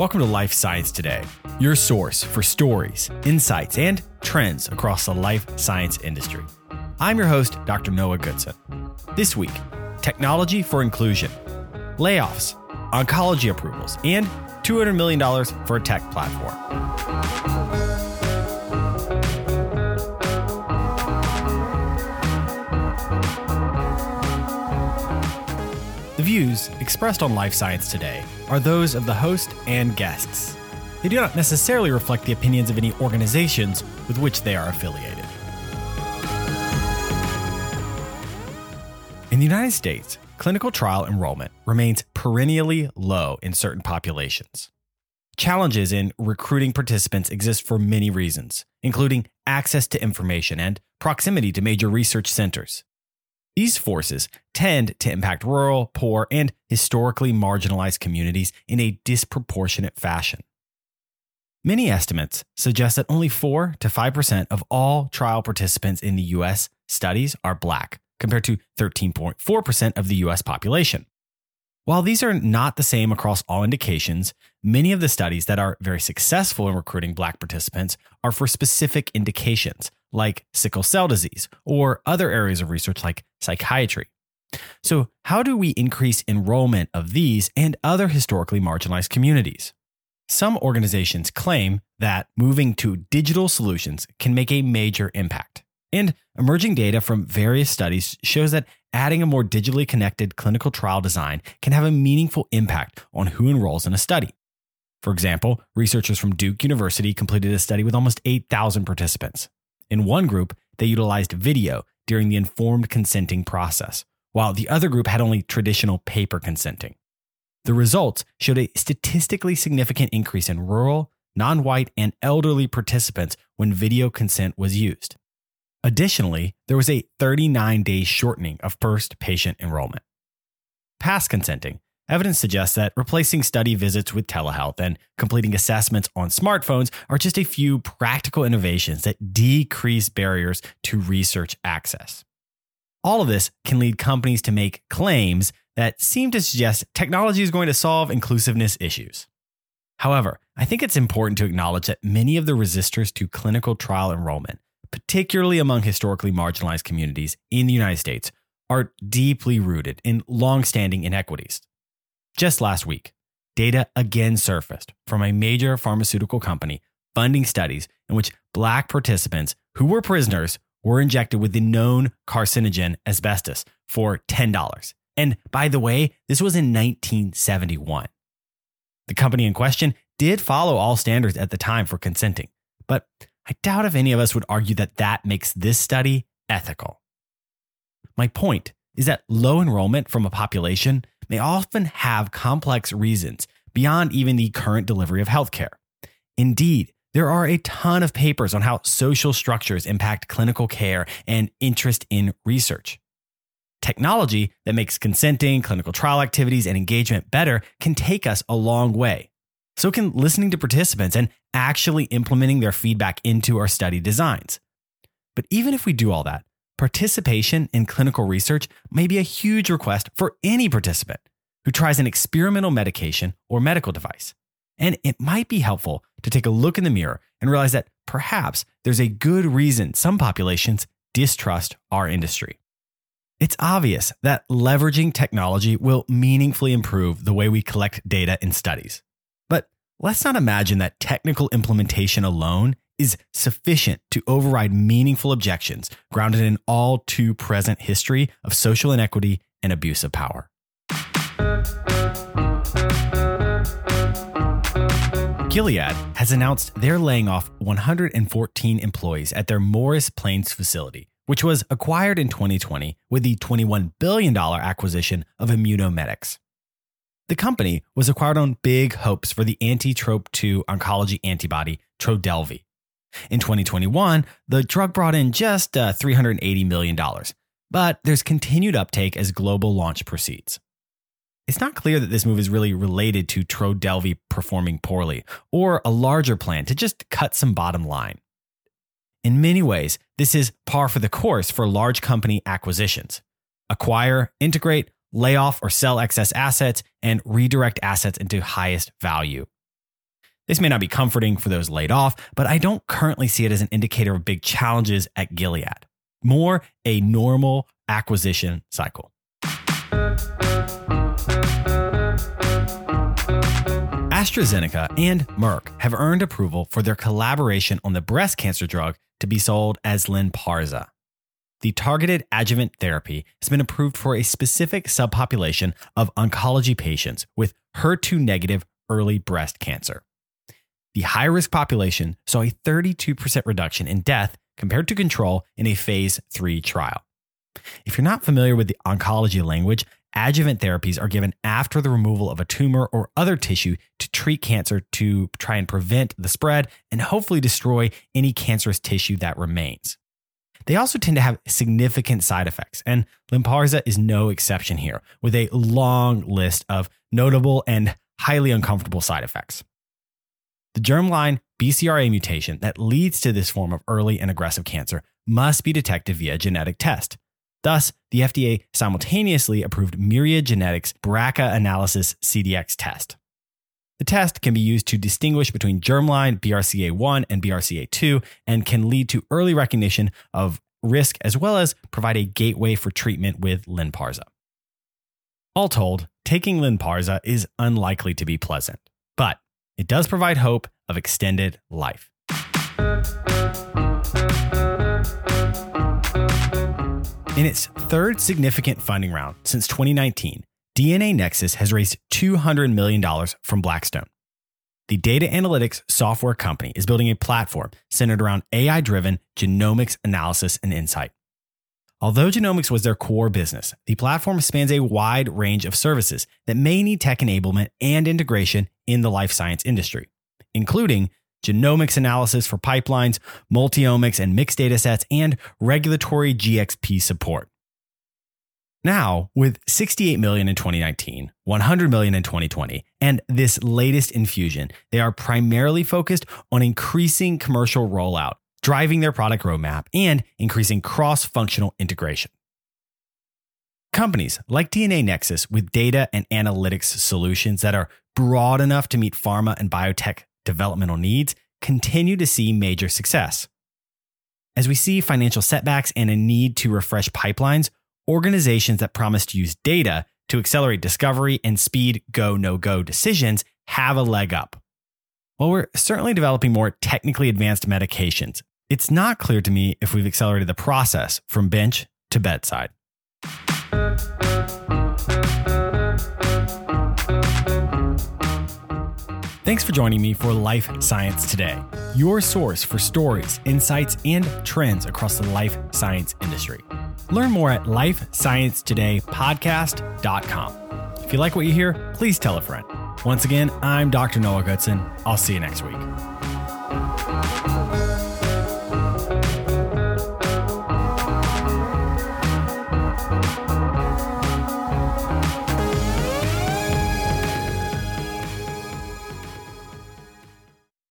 Welcome to Life Science Today, your source for stories, insights, and trends across the life science industry. I'm your host, Dr. Noah Goodson. This week, technology for inclusion, layoffs, oncology approvals, and $200 million for a tech platform. The views expressed on Life Science today are those of the host and guests. They do not necessarily reflect the opinions of any organizations with which they are affiliated. In the United States, clinical trial enrollment remains perennially low in certain populations. Challenges in recruiting participants exist for many reasons, including access to information and proximity to major research centers. These forces tend to impact rural, poor, and historically marginalized communities in a disproportionate fashion. Many estimates suggest that only 4 to 5% of all trial participants in the US studies are Black, compared to 13.4% of the US population. While these are not the same across all indications, many of the studies that are very successful in recruiting Black participants are for specific indications, like sickle cell disease, or other areas of research like psychiatry. So, how do we increase enrollment of these and other historically marginalized communities? Some organizations claim that moving to digital solutions can make a major impact. And emerging data from various studies shows that adding a more digitally connected clinical trial design can have a meaningful impact on who enrolls in a study. For example, researchers from Duke University completed a study with almost 8,000 participants. In one group, they utilized video during the informed consenting process, while the other group had only traditional paper consenting. The results showed a statistically significant increase in rural, non white, and elderly participants when video consent was used. Additionally, there was a 39 day shortening of first patient enrollment. Past consenting. Evidence suggests that replacing study visits with telehealth and completing assessments on smartphones are just a few practical innovations that decrease barriers to research access. All of this can lead companies to make claims that seem to suggest technology is going to solve inclusiveness issues. However, I think it's important to acknowledge that many of the resistors to clinical trial enrollment particularly among historically marginalized communities in the United States, are deeply rooted in longstanding inequities. Just last week, data again surfaced from a major pharmaceutical company funding studies in which Black participants who were prisoners were injected with the known carcinogen asbestos for $10. And by the way, this was in 1971. The company in question did follow all standards at the time for consenting, but I doubt if any of us would argue that that makes this study ethical. My point is that low enrollment from a population may often have complex reasons beyond even the current delivery of healthcare. Indeed, there are a ton of papers on how social structures impact clinical care and interest in research. Technology that makes consenting, clinical trial activities, and engagement better can take us a long way. So can listening to participants and actually implementing their feedback into our study designs. But even if we do all that, participation in clinical research may be a huge request for any participant who tries an experimental medication or medical device. And it might be helpful to take a look in the mirror and realize that perhaps there's a good reason some populations distrust our industry. It's obvious that leveraging technology will meaningfully improve the way we collect data in studies. But let's not imagine that technical implementation alone is sufficient to override meaningful objections grounded in all too present history of social inequity and abuse of power. Gilead has announced they're laying off 114 employees at their Morris Plains facility, which was acquired in 2020 with the $21 billion acquisition of Immunomedics. The company was acquired on big hopes for the anti TROP2 oncology antibody Trodelvy. In 2021, the drug brought in just uh, $380 million, but there's continued uptake as global launch proceeds. It's not clear that this move is really related to Trodelvy performing poorly or a larger plan to just cut some bottom line. In many ways, this is par for the course for large company acquisitions. Acquire, integrate, lay off or sell excess assets, and redirect assets into highest value. This may not be comforting for those laid off, but I don't currently see it as an indicator of big challenges at Gilead. More a normal acquisition cycle. AstraZeneca and Merck have earned approval for their collaboration on the breast cancer drug to be sold as Lynparza. The targeted adjuvant therapy has been approved for a specific subpopulation of oncology patients with HER2 negative early breast cancer. The high risk population saw a 32% reduction in death compared to control in a phase 3 trial. If you're not familiar with the oncology language, adjuvant therapies are given after the removal of a tumor or other tissue to treat cancer to try and prevent the spread and hopefully destroy any cancerous tissue that remains. They also tend to have significant side effects, and Lynparza is no exception here, with a long list of notable and highly uncomfortable side effects. The germline BCRA mutation that leads to this form of early and aggressive cancer must be detected via genetic test. Thus, the FDA simultaneously approved Myriad Genetics BRCA analysis CDX test. The test can be used to distinguish between germline BRCA1 and BRCA2 and can lead to early recognition of risk as well as provide a gateway for treatment with Lynparza. All told, taking Lynparza is unlikely to be pleasant, it does provide hope of extended life. In its third significant funding round since 2019, DNAnexus has raised $200 million from Blackstone. The data analytics software company is building a platform centered around AI driven genomics analysis and insight. Although genomics was their core business, the platform spans a wide range of services that may need tech enablement and integration in the life science industry, including genomics analysis for pipelines, multiomics and mixed data sets, and regulatory GXP support. Now, with 68 million in 2019, 100 million in 2020, and this latest infusion, they are primarily focused on increasing commercial rollout, driving their product roadmap, and increasing cross-functional integration. Companies like DNAnexus with data and analytics solutions that are broad enough to meet pharma and biotech developmental needs continue to see major success. As we see financial setbacks and a need to refresh pipelines, organizations that promise to use data to accelerate discovery and speed go no go decisions have a leg up. While we're certainly developing more technically advanced medications, it's not clear to me if we've accelerated the process from bench to bedside. Thanks for joining me for Life Science Today, your source for stories, insights, and trends across the life science industry. Learn more at lifesciencetodaypodcast.com. If you like what you hear, please tell a friend. Once again, I'm Dr. Noah Goodson. I'll see you next week.